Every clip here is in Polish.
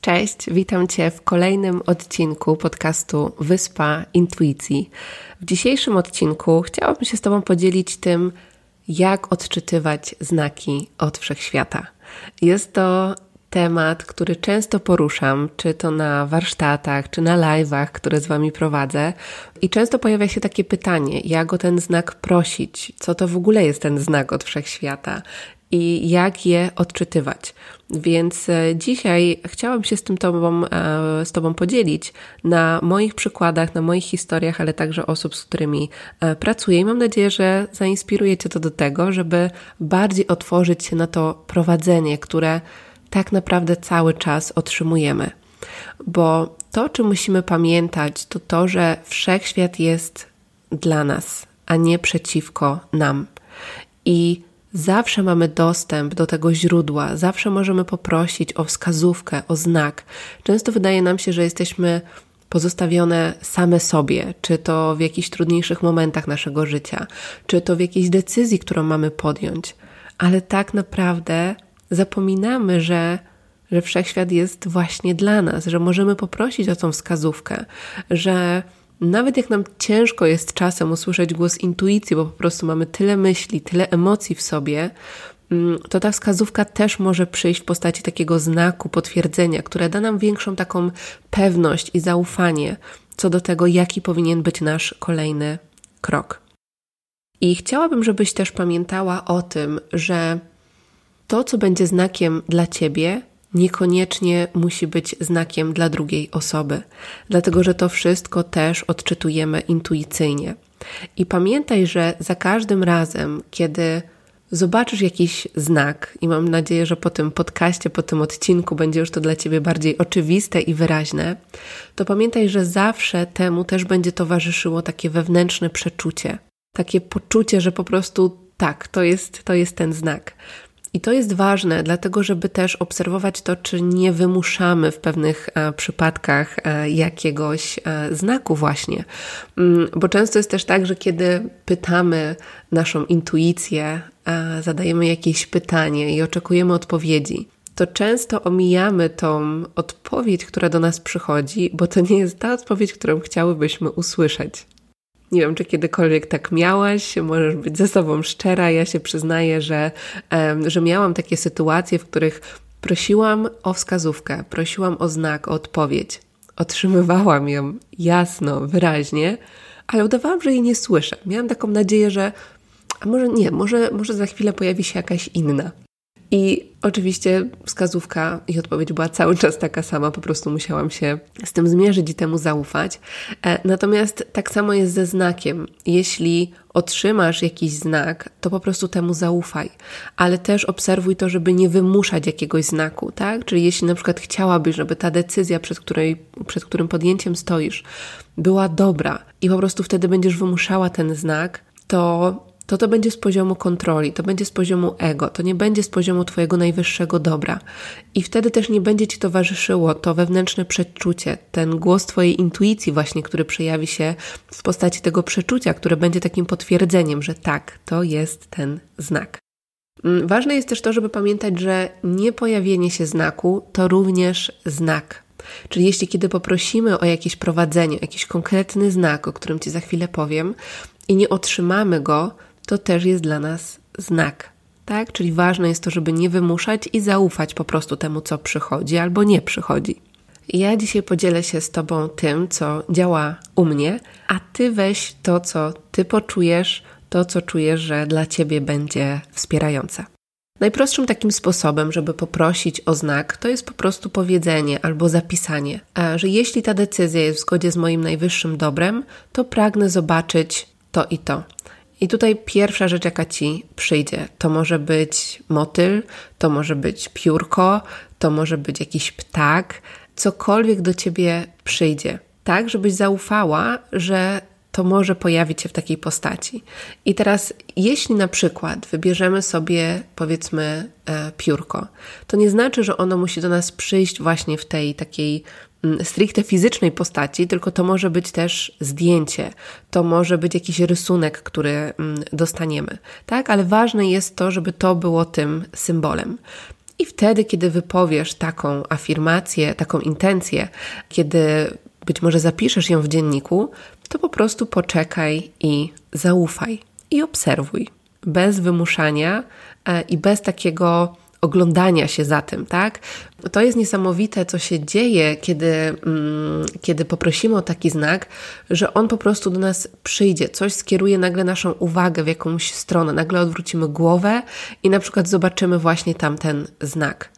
Cześć, witam Cię w kolejnym odcinku podcastu Wyspa Intuicji. W dzisiejszym odcinku chciałabym się z Tobą podzielić tym, jak odczytywać znaki od wszechświata. Jest to temat, który często poruszam, czy to na warsztatach, czy na live'ach, które z Wami prowadzę. I często pojawia się takie pytanie, jak o ten znak prosić, co to w ogóle jest ten znak od wszechświata i jak je odczytywać. Więc e, dzisiaj chciałam się z tym tobą, e, z Tobą podzielić na moich przykładach, na moich historiach, ale także osób, z którymi e, pracuję i mam nadzieję, że zainspiruje Cię to do tego, żeby bardziej otworzyć się na to prowadzenie, które tak naprawdę cały czas otrzymujemy. Bo to, czym musimy pamiętać, to to, że wszechświat jest dla nas, a nie przeciwko nam. I Zawsze mamy dostęp do tego źródła, zawsze możemy poprosić o wskazówkę, o znak. Często wydaje nam się, że jesteśmy pozostawione same sobie, czy to w jakichś trudniejszych momentach naszego życia, czy to w jakiejś decyzji, którą mamy podjąć, ale tak naprawdę zapominamy, że, że wszechświat jest właśnie dla nas, że możemy poprosić o tą wskazówkę, że nawet jak nam ciężko jest czasem usłyszeć głos intuicji, bo po prostu mamy tyle myśli, tyle emocji w sobie, mm, to ta wskazówka też może przyjść w postaci takiego znaku, potwierdzenia, które da nam większą taką pewność i zaufanie co do tego, jaki powinien być nasz kolejny krok. I chciałabym, żebyś też pamiętała o tym, że to, co będzie znakiem dla ciebie, niekoniecznie musi być znakiem dla drugiej osoby, dlatego że to wszystko też odczytujemy intuicyjnie. I pamiętaj, że za każdym razem, kiedy zobaczysz jakiś znak, i mam nadzieję, że po tym podcaście, po tym odcinku będzie już to dla Ciebie bardziej oczywiste i wyraźne, to pamiętaj, że zawsze temu też będzie towarzyszyło takie wewnętrzne przeczucie, takie poczucie, że po prostu tak, to jest, to jest ten znak. I to jest ważne, dlatego żeby też obserwować to, czy nie wymuszamy w pewnych e, przypadkach e, jakiegoś e, znaku, właśnie. Mm, bo często jest też tak, że kiedy pytamy naszą intuicję, zadajemy jakieś pytanie i oczekujemy odpowiedzi, to często omijamy tą odpowiedź, która do nas przychodzi, bo to nie jest ta odpowiedź, którą chciałybyśmy usłyszeć. Nie wiem, czy kiedykolwiek tak miałaś, możesz być ze sobą szczera. Ja się przyznaję, że, że miałam takie sytuacje, w których prosiłam o wskazówkę, prosiłam o znak, o odpowiedź. Otrzymywałam ją jasno, wyraźnie, ale udawałam, że jej nie słyszę. Miałam taką nadzieję, że a może nie, może, może za chwilę pojawi się jakaś inna. I oczywiście wskazówka i odpowiedź była cały czas taka sama, po prostu musiałam się z tym zmierzyć i temu zaufać. E, natomiast tak samo jest ze znakiem. Jeśli otrzymasz jakiś znak, to po prostu temu zaufaj, ale też obserwuj to, żeby nie wymuszać jakiegoś znaku, tak? Czyli jeśli na przykład chciałabyś, żeby ta decyzja, przed, której, przed którym podjęciem stoisz, była dobra i po prostu wtedy będziesz wymuszała ten znak, to to to będzie z poziomu kontroli, to będzie z poziomu ego, to nie będzie z poziomu Twojego najwyższego dobra. I wtedy też nie będzie Ci towarzyszyło to wewnętrzne przeczucie, ten głos Twojej intuicji, właśnie, który przejawi się w postaci tego przeczucia, które będzie takim potwierdzeniem, że tak, to jest ten znak. Mm, ważne jest też to, żeby pamiętać, że nie pojawienie się znaku to również znak. Czyli jeśli kiedy poprosimy o jakieś prowadzenie, jakiś konkretny znak, o którym Ci za chwilę powiem, i nie otrzymamy go, to też jest dla nas znak. Tak? Czyli ważne jest to, żeby nie wymuszać i zaufać po prostu temu, co przychodzi albo nie przychodzi. Ja dzisiaj podzielę się z Tobą tym, co działa u mnie, a Ty weź to, co Ty poczujesz, to, co czujesz, że dla Ciebie będzie wspierające. Najprostszym takim sposobem, żeby poprosić o znak, to jest po prostu powiedzenie albo zapisanie, że jeśli ta decyzja jest w zgodzie z moim najwyższym dobrem, to pragnę zobaczyć to i to. I tutaj pierwsza rzecz, jaka ci przyjdzie, to może być motyl, to może być piórko, to może być jakiś ptak, cokolwiek do ciebie przyjdzie. Tak, żebyś zaufała, że to może pojawić się w takiej postaci. I teraz, jeśli na przykład wybierzemy sobie, powiedzmy, e, piórko, to nie znaczy, że ono musi do nas przyjść właśnie w tej takiej stricte fizycznej postaci, tylko to może być też zdjęcie, to może być jakiś rysunek, który mm, dostaniemy, tak? Ale ważne jest to, żeby to było tym symbolem. I wtedy, kiedy wypowiesz taką afirmację, taką intencję, kiedy być może zapiszesz ją w dzienniku, to po prostu poczekaj i zaufaj i obserwuj. Bez wymuszania e, i bez takiego oglądania się za tym, tak? To jest niesamowite, co się dzieje, kiedy, mm, kiedy poprosimy o taki znak, że on po prostu do nas przyjdzie, coś skieruje nagle naszą uwagę w jakąś stronę, nagle odwrócimy głowę i na przykład zobaczymy właśnie tamten znak.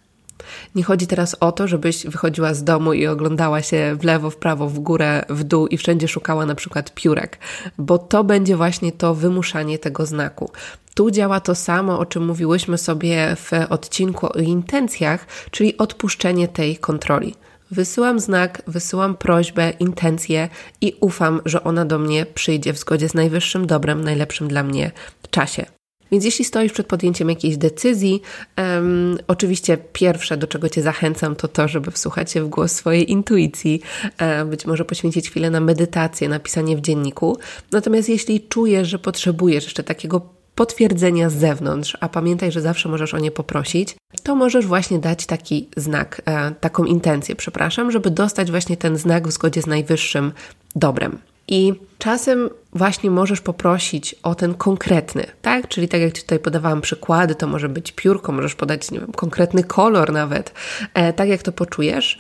Nie chodzi teraz o to, żebyś wychodziła z domu i oglądała się w lewo, w prawo, w górę, w dół i wszędzie szukała na przykład piórek, bo to będzie właśnie to wymuszanie tego znaku. Tu działa to samo, o czym mówiłyśmy sobie w odcinku o intencjach, czyli odpuszczenie tej kontroli. Wysyłam znak, wysyłam prośbę, intencję i ufam, że ona do mnie przyjdzie w zgodzie z najwyższym dobrem, najlepszym dla mnie czasie. Więc jeśli stoisz przed podjęciem jakiejś decyzji, um, oczywiście pierwsze, do czego Cię zachęcam, to to, żeby wsłuchać się w głos swojej intuicji, um, być może poświęcić chwilę na medytację, napisanie w dzienniku. Natomiast jeśli czujesz, że potrzebujesz jeszcze takiego potwierdzenia z zewnątrz, a pamiętaj, że zawsze możesz o nie poprosić, to możesz właśnie dać taki znak, e, taką intencję, przepraszam, żeby dostać właśnie ten znak w zgodzie z najwyższym dobrem. I czasem właśnie możesz poprosić o ten konkretny, tak? Czyli tak jak Ci tutaj podawałam przykłady, to może być piórko, możesz podać, nie wiem, konkretny kolor nawet, e, tak jak to poczujesz.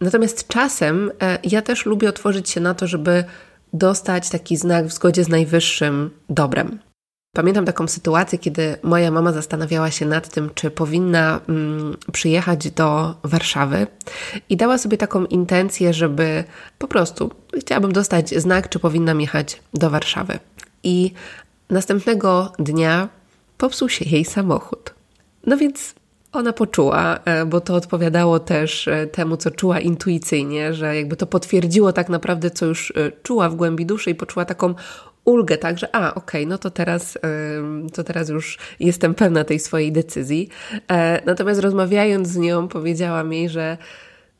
Natomiast czasem e, ja też lubię otworzyć się na to, żeby dostać taki znak w zgodzie z najwyższym dobrem. Pamiętam taką sytuację, kiedy moja mama zastanawiała się nad tym, czy powinna mm, przyjechać do Warszawy i dała sobie taką intencję, żeby po prostu chciałabym dostać znak, czy powinnam jechać do Warszawy. I następnego dnia popsuł się jej samochód. No więc ona poczuła, e, bo to odpowiadało też e, temu, co czuła intuicyjnie, że jakby to potwierdziło tak naprawdę, co już e, czuła w głębi duszy i poczuła taką ulgę, tak, że a, okej, okay, no to teraz, to teraz już jestem pewna tej swojej decyzji. E, natomiast rozmawiając z nią, powiedziałam jej, że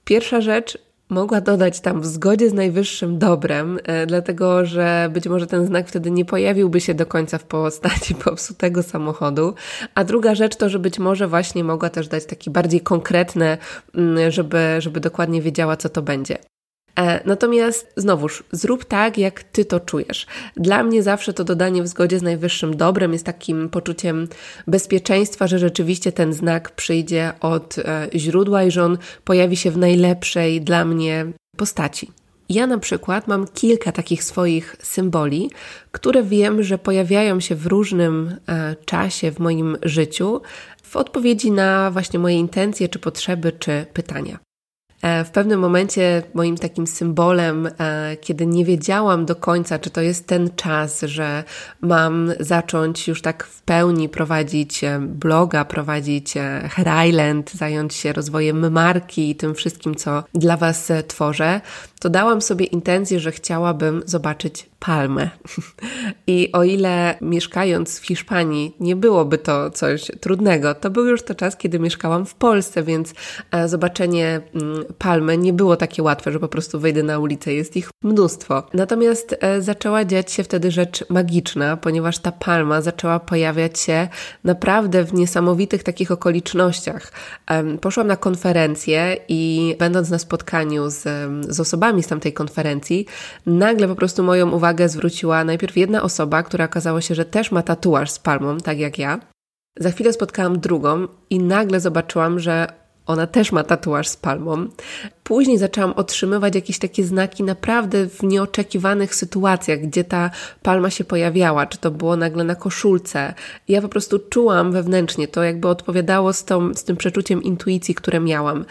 pierwsza rzecz, mogła dodać tam w zgodzie z najwyższym dobrem, e, dlatego że być może ten znak wtedy nie pojawiłby się do końca w postaci popsutego samochodu. A druga rzecz to, że być może właśnie mogła też dać taki bardziej konkretne, mm, żeby, żeby dokładnie wiedziała, co to będzie. E, natomiast znowuż, zrób tak, jak ty to czujesz. Dla mnie zawsze to dodanie w zgodzie z najwyższym dobrem jest takim poczuciem bezpieczeństwa, że rzeczywiście ten znak przyjdzie od e, źródła i że on pojawi się w najlepszej dla mnie postaci. Ja na przykład mam kilka takich swoich symboli, które wiem, że pojawiają się w różnym e, czasie w moim życiu w odpowiedzi na właśnie moje intencje, czy potrzeby, czy pytania. E, w pewnym momencie moim takim symbolem, e, kiedy nie wiedziałam do końca, czy to jest ten czas, że mam zacząć już tak w pełni prowadzić e, bloga, prowadzić Hair Island, zająć się rozwojem marki i tym wszystkim, co dla Was tworzę, to dałam sobie intencję, że chciałabym zobaczyć palmę. I o ile mieszkając w Hiszpanii nie byłoby to coś trudnego, to był już to czas, kiedy mieszkałam w Polsce, więc e, zobaczenie mm, palmy nie było takie łatwe, że po prostu wejdę na ulicę, jest ich mnóstwo. Natomiast e, zaczęła dziać się wtedy rzecz magiczna, ponieważ ta palma zaczęła pojawiać się naprawdę w niesamowitych takich okolicznościach. Poszłam na konferencję i będąc na spotkaniu z, z osobami z tamtej konferencji, nagle po prostu moją uwagę uwagę zwróciła najpierw jedna osoba, która okazało się, że też ma tatuaż z palmą, tak jak ja. Za chwilę spotkałam drugą i nagle zobaczyłam, że ona też ma tatuaż z palmą. Później zaczęłam otrzymywać jakieś takie znaki naprawdę w nieoczekiwanych sytuacjach, gdzie ta palma się pojawiała, czy to było nagle na koszulce. Ja po prostu czułam wewnętrznie, to jakby odpowiadało z, tą, z tym przeczuciem intuicji, które miałam.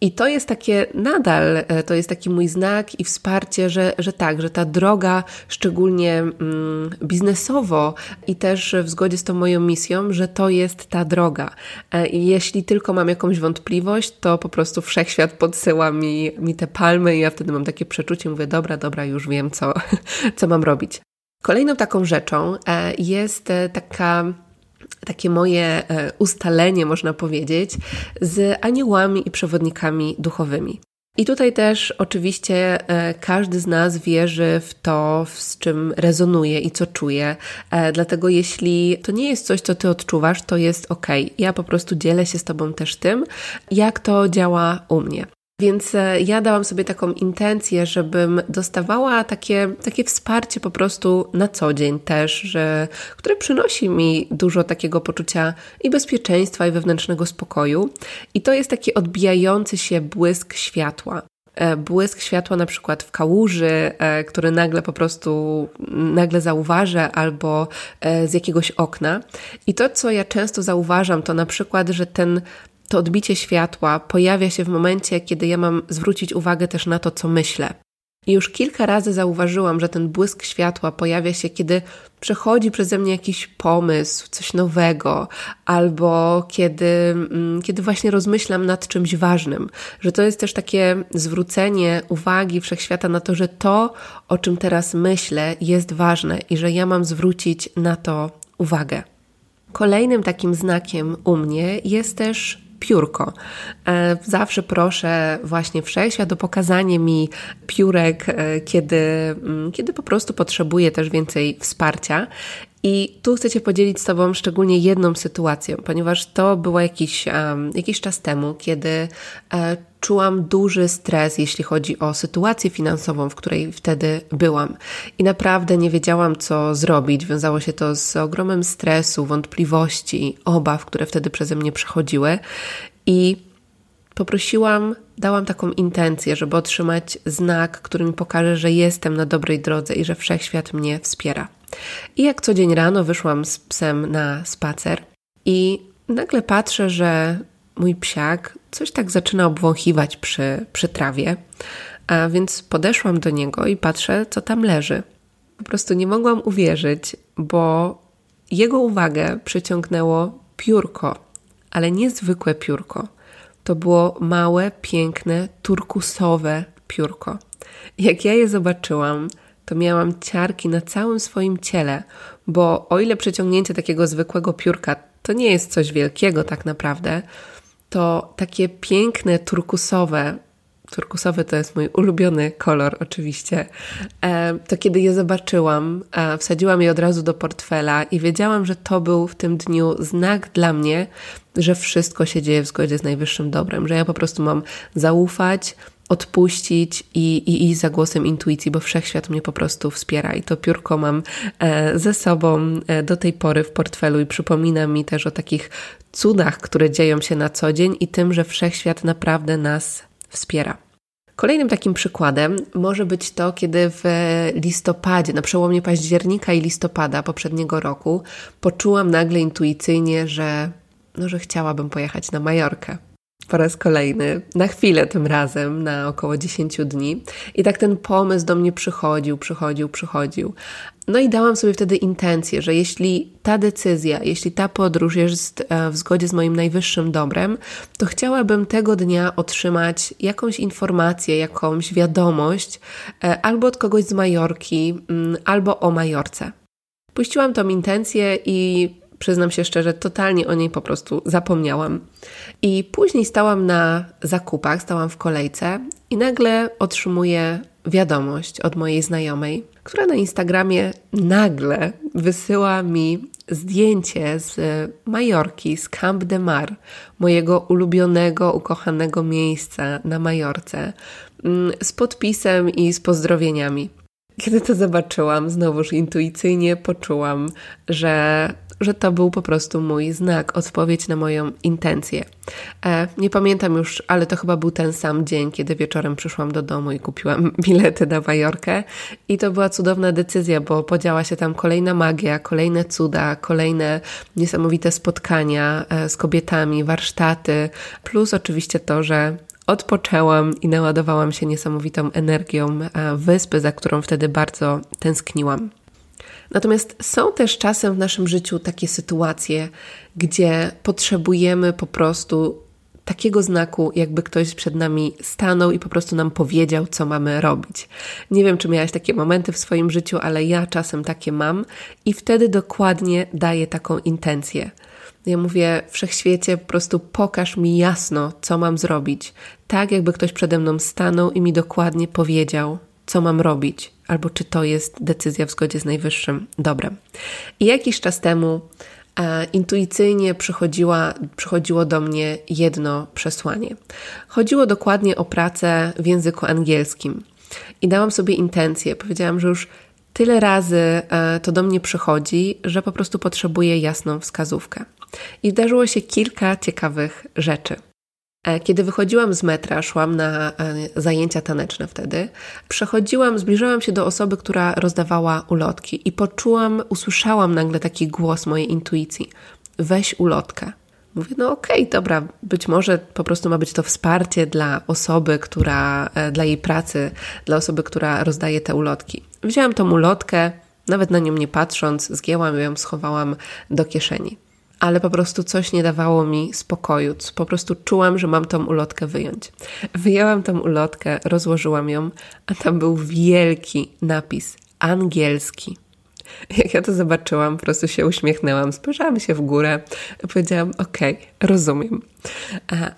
I to jest takie nadal, e, to jest taki mój znak i wsparcie, że, że tak, że ta droga, szczególnie mm, biznesowo i też w zgodzie z tą moją misją, że to jest ta droga. E, I jeśli tylko mam jakąś wątpliwość, to po prostu wszechświat podsyła mi, mi te palmy i ja wtedy mam takie przeczucie, mówię, dobra, dobra, już wiem, co, co mam robić. Kolejną taką rzeczą e, jest taka takie moje e, ustalenie, można powiedzieć, z aniołami i przewodnikami duchowymi. I tutaj też oczywiście e, każdy z nas wierzy w to, z czym rezonuje i co czuje. E, dlatego jeśli to nie jest coś, co ty odczuwasz, to jest ok. Ja po prostu dzielę się z tobą też tym, jak to działa u mnie. Więc e, ja dałam sobie taką intencję, żebym dostawała takie, takie wsparcie po prostu na co dzień też, że, które przynosi mi dużo takiego poczucia i bezpieczeństwa, i wewnętrznego spokoju. I to jest taki odbijający się błysk światła e, błysk światła na przykład w kałuży, e, który nagle po prostu nagle zauważę albo z jakiegoś okna. I to, co ja często zauważam, to na przykład, że ten to odbicie światła pojawia się w momencie, kiedy ja mam zwrócić uwagę też na to, co myślę. I już kilka razy zauważyłam, że ten błysk światła pojawia się, kiedy przechodzi przeze mnie jakiś pomysł, coś nowego, albo kiedy, mm, kiedy właśnie rozmyślam nad czymś ważnym. Że to jest też takie zwrócenie uwagi wszechświata na to, że to, o czym teraz myślę, jest ważne i że ja mam zwrócić na to uwagę. Kolejnym takim znakiem u mnie jest też piórko. E, zawsze proszę właśnie wszechświat o pokazanie mi piórek, e, kiedy, mm, kiedy po prostu potrzebuję też więcej wsparcia. I tu chcę się podzielić z Tobą szczególnie jedną sytuacją, ponieważ to było jakiś, um, jakiś czas temu, kiedy e, czułam duży stres, jeśli chodzi o sytuację finansową, w której wtedy byłam. I naprawdę nie wiedziałam, co zrobić. Wiązało się to z ogromem stresu, wątpliwości, obaw, które wtedy przeze mnie przechodziły. I poprosiłam, dałam taką intencję, żeby otrzymać znak, który mi pokaże, że jestem na dobrej drodze i że wszechświat mnie wspiera. I jak co dzień rano wyszłam z psem na spacer i nagle patrzę, że mój psiak coś tak zaczyna obwąchiwać przy, przy trawie, a więc podeszłam do niego i patrzę, co tam leży. Po prostu nie mogłam uwierzyć, bo jego uwagę przyciągnęło piórko, ale niezwykłe piórko. To było małe, piękne, turkusowe piórko. Jak ja je zobaczyłam, to miałam ciarki na całym swoim ciele, bo o ile przeciągnięcie takiego zwykłego piórka to nie jest coś wielkiego tak naprawdę, to takie piękne turkusowe, turkusowy to jest mój ulubiony kolor oczywiście, e, to kiedy je zobaczyłam, e, wsadziłam je od razu do portfela i wiedziałam, że to był w tym dniu znak dla mnie, że wszystko się dzieje w zgodzie z najwyższym dobrem, że ja po prostu mam zaufać, odpuścić i, i iść za głosem intuicji, bo wszechświat mnie po prostu wspiera i to piórko mam e, ze sobą do tej pory w portfelu i przypomina mi też o takich cudach, które dzieją się na co dzień i tym, że wszechświat naprawdę nas wspiera. Kolejnym takim przykładem może być to, kiedy w listopadzie, na przełomie października i listopada poprzedniego roku, poczułam nagle intuicyjnie, że, no, że chciałabym pojechać na Majorkę po raz kolejny, na chwilę tym razem, na około 10 dni. I tak ten pomysł do mnie przychodził, przychodził, przychodził. No i dałam sobie wtedy intencję, że jeśli ta decyzja, jeśli ta podróż jest e, w zgodzie z moim najwyższym dobrem, to chciałabym tego dnia otrzymać jakąś informację, jakąś wiadomość e, albo od kogoś z Majorki, mm, albo o Majorce. Puściłam tą intencję i przyznam się szczerze, totalnie o niej po prostu zapomniałam. I później stałam na zakupach, stałam w kolejce i nagle otrzymuję wiadomość od mojej znajomej, która na Instagramie nagle wysyła mi zdjęcie z Majorki, z Camp de Mar, mojego ulubionego, ukochanego miejsca na Majorce, mm, z podpisem i z pozdrowieniami. Kiedy to zobaczyłam, znowuż intuicyjnie poczułam, że że to był po prostu mój znak, odpowiedź na moją intencję. E, nie pamiętam już, ale to chyba był ten sam dzień, kiedy wieczorem przyszłam do domu i kupiłam bilety na Majorkę. I to była cudowna decyzja, bo podziała się tam kolejna magia, kolejne cuda, kolejne niesamowite spotkania e, z kobietami, warsztaty, plus oczywiście to, że odpoczęłam i naładowałam się niesamowitą energią wyspy, za którą wtedy bardzo tęskniłam. Natomiast są też czasem w naszym życiu takie sytuacje, gdzie potrzebujemy po prostu takiego znaku, jakby ktoś przed nami stanął i po prostu nam powiedział, co mamy robić. Nie wiem, czy miałaś takie momenty w swoim życiu, ale ja czasem takie mam i wtedy dokładnie daję taką intencję. Ja mówię, wszechświecie, po prostu pokaż mi jasno, co mam zrobić. Tak, jakby ktoś przede mną stanął i mi dokładnie powiedział, co mam robić, albo czy to jest decyzja w zgodzie z najwyższym dobrem. I jakiś czas temu e, intuicyjnie przychodziła, przychodziło do mnie jedno przesłanie. Chodziło dokładnie o pracę w języku angielskim. I dałam sobie intencję. Powiedziałam, że już tyle razy e, to do mnie przychodzi, że po prostu potrzebuję jasną wskazówkę. I zdarzyło się kilka ciekawych rzeczy. E, kiedy wychodziłam z metra, szłam na e, zajęcia taneczne wtedy, przechodziłam, zbliżałam się do osoby, która rozdawała ulotki i poczułam, usłyszałam nagle taki głos mojej intuicji: weź ulotkę. Mówię, no okej, okay, dobra, być może po prostu ma być to wsparcie dla osoby, która, e, dla jej pracy, dla osoby, która rozdaje te ulotki. Wzięłam tą ulotkę, nawet na nią nie patrząc, zgięłam ją, schowałam do kieszeni ale po prostu coś nie dawało mi spokoju. Po prostu czułam, że mam tą ulotkę wyjąć. Wyjęłam tą ulotkę, rozłożyłam ją, a tam był wielki napis angielski. Jak ja to zobaczyłam, po prostu się uśmiechnęłam, spojrzałam się w górę, powiedziałam: OK, rozumiem.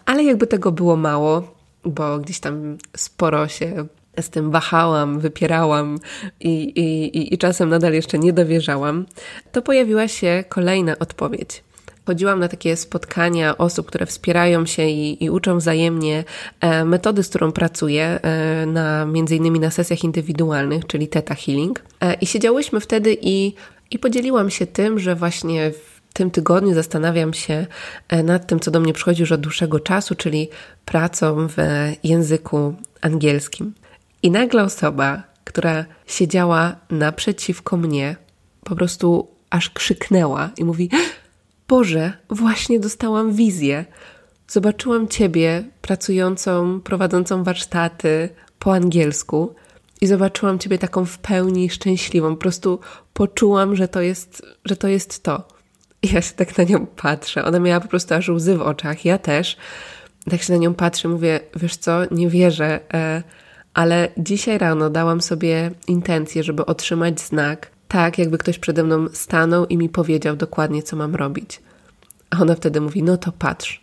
Ale jakby tego było mało, bo gdzieś tam sporo się z tym wahałam, wypierałam i, i, i czasem nadal jeszcze nie dowierzałam, to pojawiła się kolejna odpowiedź chodziłam na takie spotkania osób, które wspierają się i, i uczą wzajemnie e, metody, z którą pracuję, e, na, między innymi na sesjach indywidualnych, czyli Theta Healing. E, I siedziałyśmy wtedy i, i podzieliłam się tym, że właśnie w tym tygodniu zastanawiam się nad tym, co do mnie przychodzi już od dłuższego czasu, czyli pracą w języku angielskim. I nagle osoba, która siedziała naprzeciwko mnie, po prostu aż krzyknęła i mówi: Boże, właśnie dostałam wizję. Zobaczyłam Ciebie pracującą, prowadzącą warsztaty po angielsku i zobaczyłam Ciebie taką w pełni szczęśliwą. Po prostu poczułam, że to jest, że to jest to. I ja się tak na nią patrzę. Ona miała po prostu aż łzy w oczach. Ja też. Tak się na nią patrzę, mówię, wiesz co, nie wierzę, e, ale dzisiaj rano dałam sobie intencję, żeby otrzymać znak, tak, jakby ktoś przede mną stanął i mi powiedział dokładnie, co mam robić. A ona wtedy mówi: No to patrz.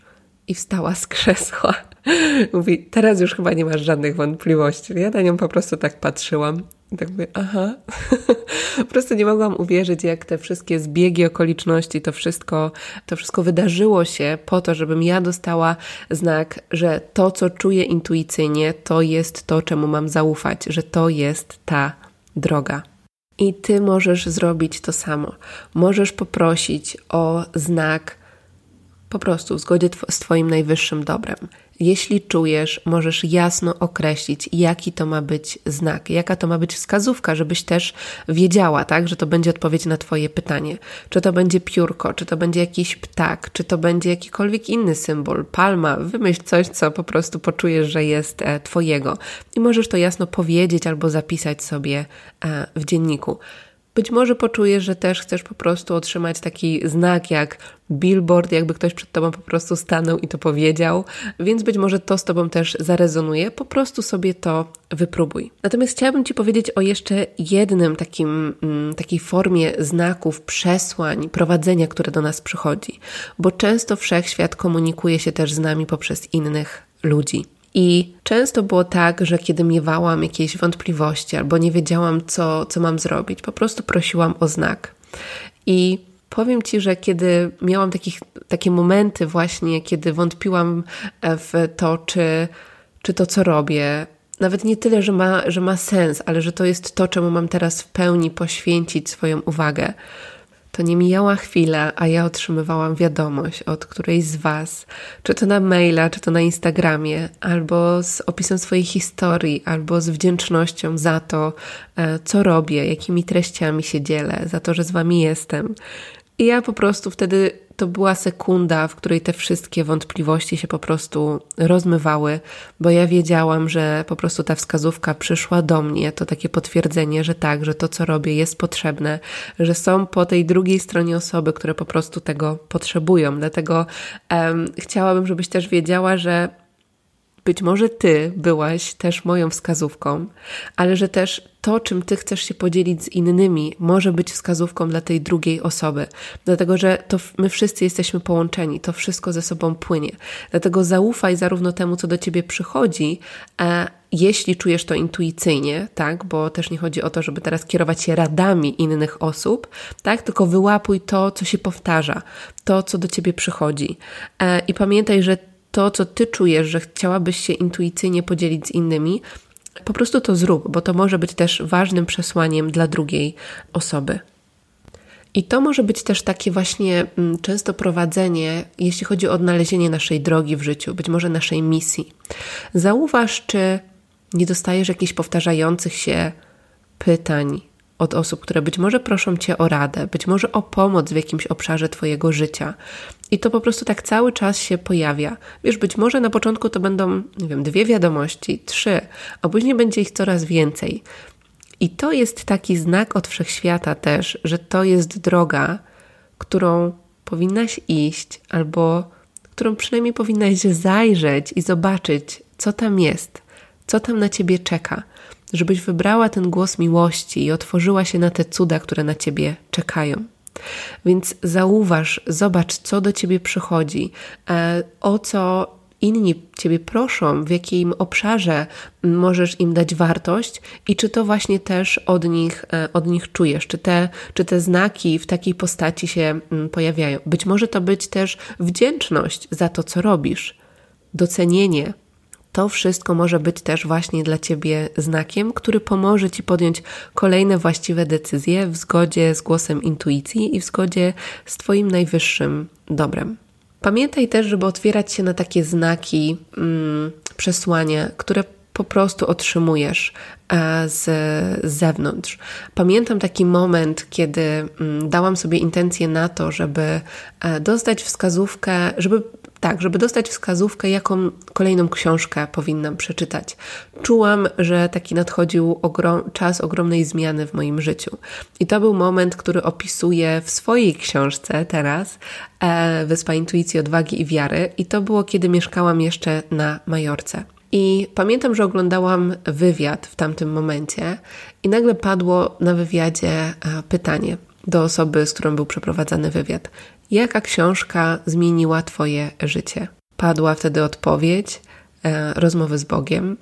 I wstała z krzesła. mówi: Teraz już chyba nie masz żadnych wątpliwości. Ja na nią po prostu tak patrzyłam. I tak mówię, aha. po prostu nie mogłam uwierzyć, jak te wszystkie zbiegi okoliczności, to wszystko, to wszystko wydarzyło się po to, żebym ja dostała znak, że to, co czuję intuicyjnie, to jest to, czemu mam zaufać, że to jest ta droga. I ty możesz zrobić to samo. Możesz poprosić o znak po prostu w zgodzie z Twoim najwyższym dobrem. Jeśli czujesz, możesz jasno określić, jaki to ma być znak, jaka to ma być wskazówka, żebyś też wiedziała, tak, że to będzie odpowiedź na Twoje pytanie. Czy to będzie piórko, czy to będzie jakiś ptak, czy to będzie jakikolwiek inny symbol, palma, wymyśl coś, co po prostu poczujesz, że jest e, Twojego. I możesz to jasno powiedzieć albo zapisać sobie e, w dzienniku. Być może poczujesz, że też chcesz po prostu otrzymać taki znak jak billboard, jakby ktoś przed tobą po prostu stanął i to powiedział, więc być może to z tobą też zarezonuje. Po prostu sobie to wypróbuj. Natomiast chciałabym ci powiedzieć o jeszcze jednym takim, mm, takiej formie znaków, przesłań, prowadzenia, które do nas przychodzi, bo często wszechświat komunikuje się też z nami poprzez innych ludzi. I często było tak, że kiedy miewałam jakieś wątpliwości albo nie wiedziałam, co, co mam zrobić, po prostu prosiłam o znak. I powiem Ci, że kiedy miałam takich, takie momenty, właśnie kiedy wątpiłam w to, czy, czy to, co robię, nawet nie tyle, że ma, że ma sens, ale że to jest to, czemu mam teraz w pełni poświęcić swoją uwagę, to nie mijała chwila, a ja otrzymywałam wiadomość od którejś z Was, czy to na maila, czy to na Instagramie, albo z opisem swojej historii, albo z wdzięcznością za to, e, co robię, jakimi treściami się dzielę, za to, że z Wami jestem. I ja po prostu wtedy to była sekunda, w której te wszystkie wątpliwości się po prostu rozmywały, bo ja wiedziałam, że po prostu ta wskazówka przyszła do mnie, to takie potwierdzenie, że tak, że to, co robię, jest potrzebne, że są po tej drugiej stronie osoby, które po prostu tego potrzebują. Dlatego um, chciałabym, żebyś też wiedziała, że być może ty byłaś też moją wskazówką, ale że też to, czym ty chcesz się podzielić z innymi, może być wskazówką dla tej drugiej osoby. Dlatego, że to my wszyscy jesteśmy połączeni, to wszystko ze sobą płynie. Dlatego zaufaj zarówno temu, co do ciebie przychodzi, a jeśli czujesz to intuicyjnie, tak, bo też nie chodzi o to, żeby teraz kierować się radami innych osób, tak, tylko wyłapuj to, co się powtarza, to, co do ciebie przychodzi. E, I pamiętaj, że to, co ty czujesz, że chciałabyś się intuicyjnie podzielić z innymi, po prostu to zrób, bo to może być też ważnym przesłaniem dla drugiej osoby. I to może być też takie właśnie mm, często prowadzenie, jeśli chodzi o odnalezienie naszej drogi w życiu, być może naszej misji. Zauważ, czy nie dostajesz jakichś powtarzających się pytań, od osób, które być może proszą cię o radę, być może o pomoc w jakimś obszarze twojego życia. I to po prostu tak cały czas się pojawia. Wiesz, być może na początku to będą, nie wiem, dwie wiadomości, trzy, a później będzie ich coraz więcej. I to jest taki znak od wszechświata też, że to jest droga, którą powinnaś iść, albo którą przynajmniej powinnaś zajrzeć i zobaczyć, co tam jest, co tam na ciebie czeka żebyś wybrała ten głos miłości i otworzyła się na te cuda, które na ciebie czekają. Więc zauważ, zobacz, co do ciebie przychodzi, e, o co inni ciebie proszą, w jakim obszarze możesz im dać wartość i czy to właśnie też od nich, e, od nich czujesz, czy te, czy te znaki w takiej postaci się pojawiają. Być może to być też wdzięczność za to, co robisz, docenienie to wszystko może być też właśnie dla Ciebie znakiem, który pomoże Ci podjąć kolejne właściwe decyzje w zgodzie z głosem intuicji i w zgodzie z Twoim najwyższym dobrem. Pamiętaj też, żeby otwierać się na takie znaki, mm, przesłania, które po prostu otrzymujesz e, z, z zewnątrz. Pamiętam taki moment, kiedy mm, dałam sobie intencję na to, żeby e, dostać wskazówkę, żeby tak, żeby dostać wskazówkę, jaką kolejną książkę powinnam przeczytać. Czułam, że taki nadchodził ogrom, czas ogromnej zmiany w moim życiu. I to był moment, który opisuję w swojej książce teraz, e, Wyspa Intuicji, Odwagi i Wiary. I to było, kiedy mieszkałam jeszcze na Majorce. I pamiętam, że oglądałam wywiad w tamtym momencie, i nagle padło na wywiadzie e, pytanie do osoby, z którą był przeprowadzany wywiad: Jaka książka zmieniła Twoje życie? Padła wtedy odpowiedź e, rozmowy z Bogiem,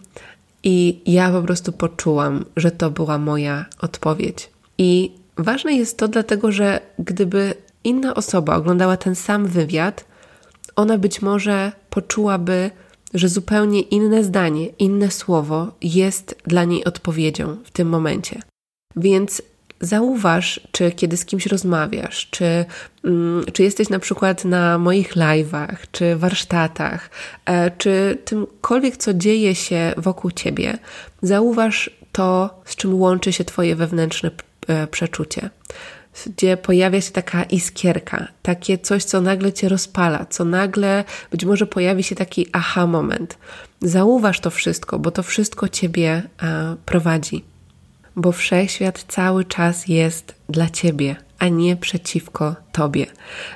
i ja po prostu poczułam, że to była moja odpowiedź. I ważne jest to dlatego, że gdyby inna osoba oglądała ten sam wywiad, ona być może poczułaby, że zupełnie inne zdanie, inne słowo jest dla niej odpowiedzią w tym momencie. Więc Zauważ, czy kiedy z kimś rozmawiasz, czy, mm, czy jesteś na przykład na moich live'ach, czy warsztatach, e, czy tymkolwiek, co dzieje się wokół ciebie, zauważ to, z czym łączy się Twoje wewnętrzne e, przeczucie gdzie pojawia się taka iskierka, takie coś, co nagle cię rozpala, co nagle być może pojawi się taki aha moment. Zauważ to wszystko, bo to wszystko ciebie e, prowadzi bo wszechświat cały czas jest dla ciebie, a nie przeciwko tobie.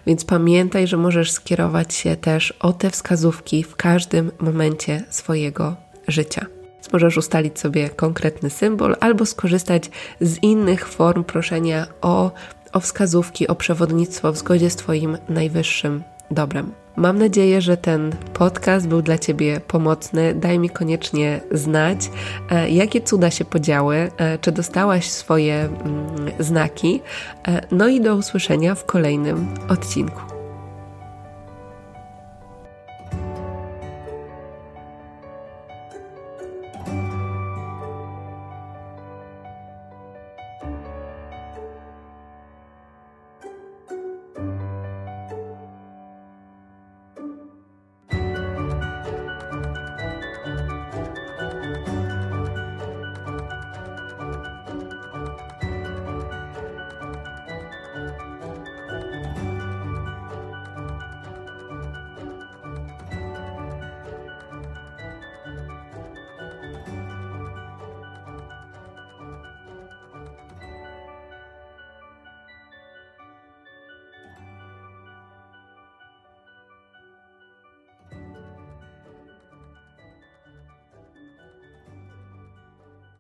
Więc pamiętaj, że możesz skierować się też o te wskazówki w każdym momencie swojego życia. Możesz ustalić sobie konkretny symbol albo skorzystać z innych form proszenia o, o wskazówki, o przewodnictwo w zgodzie z Twoim najwyższym dobrem. Mam nadzieję, że ten podcast był dla Ciebie pomocny. Daj mi koniecznie znać, e, jakie cuda się podziały, e, czy dostałaś swoje mm, znaki. E, no i do usłyszenia w kolejnym odcinku.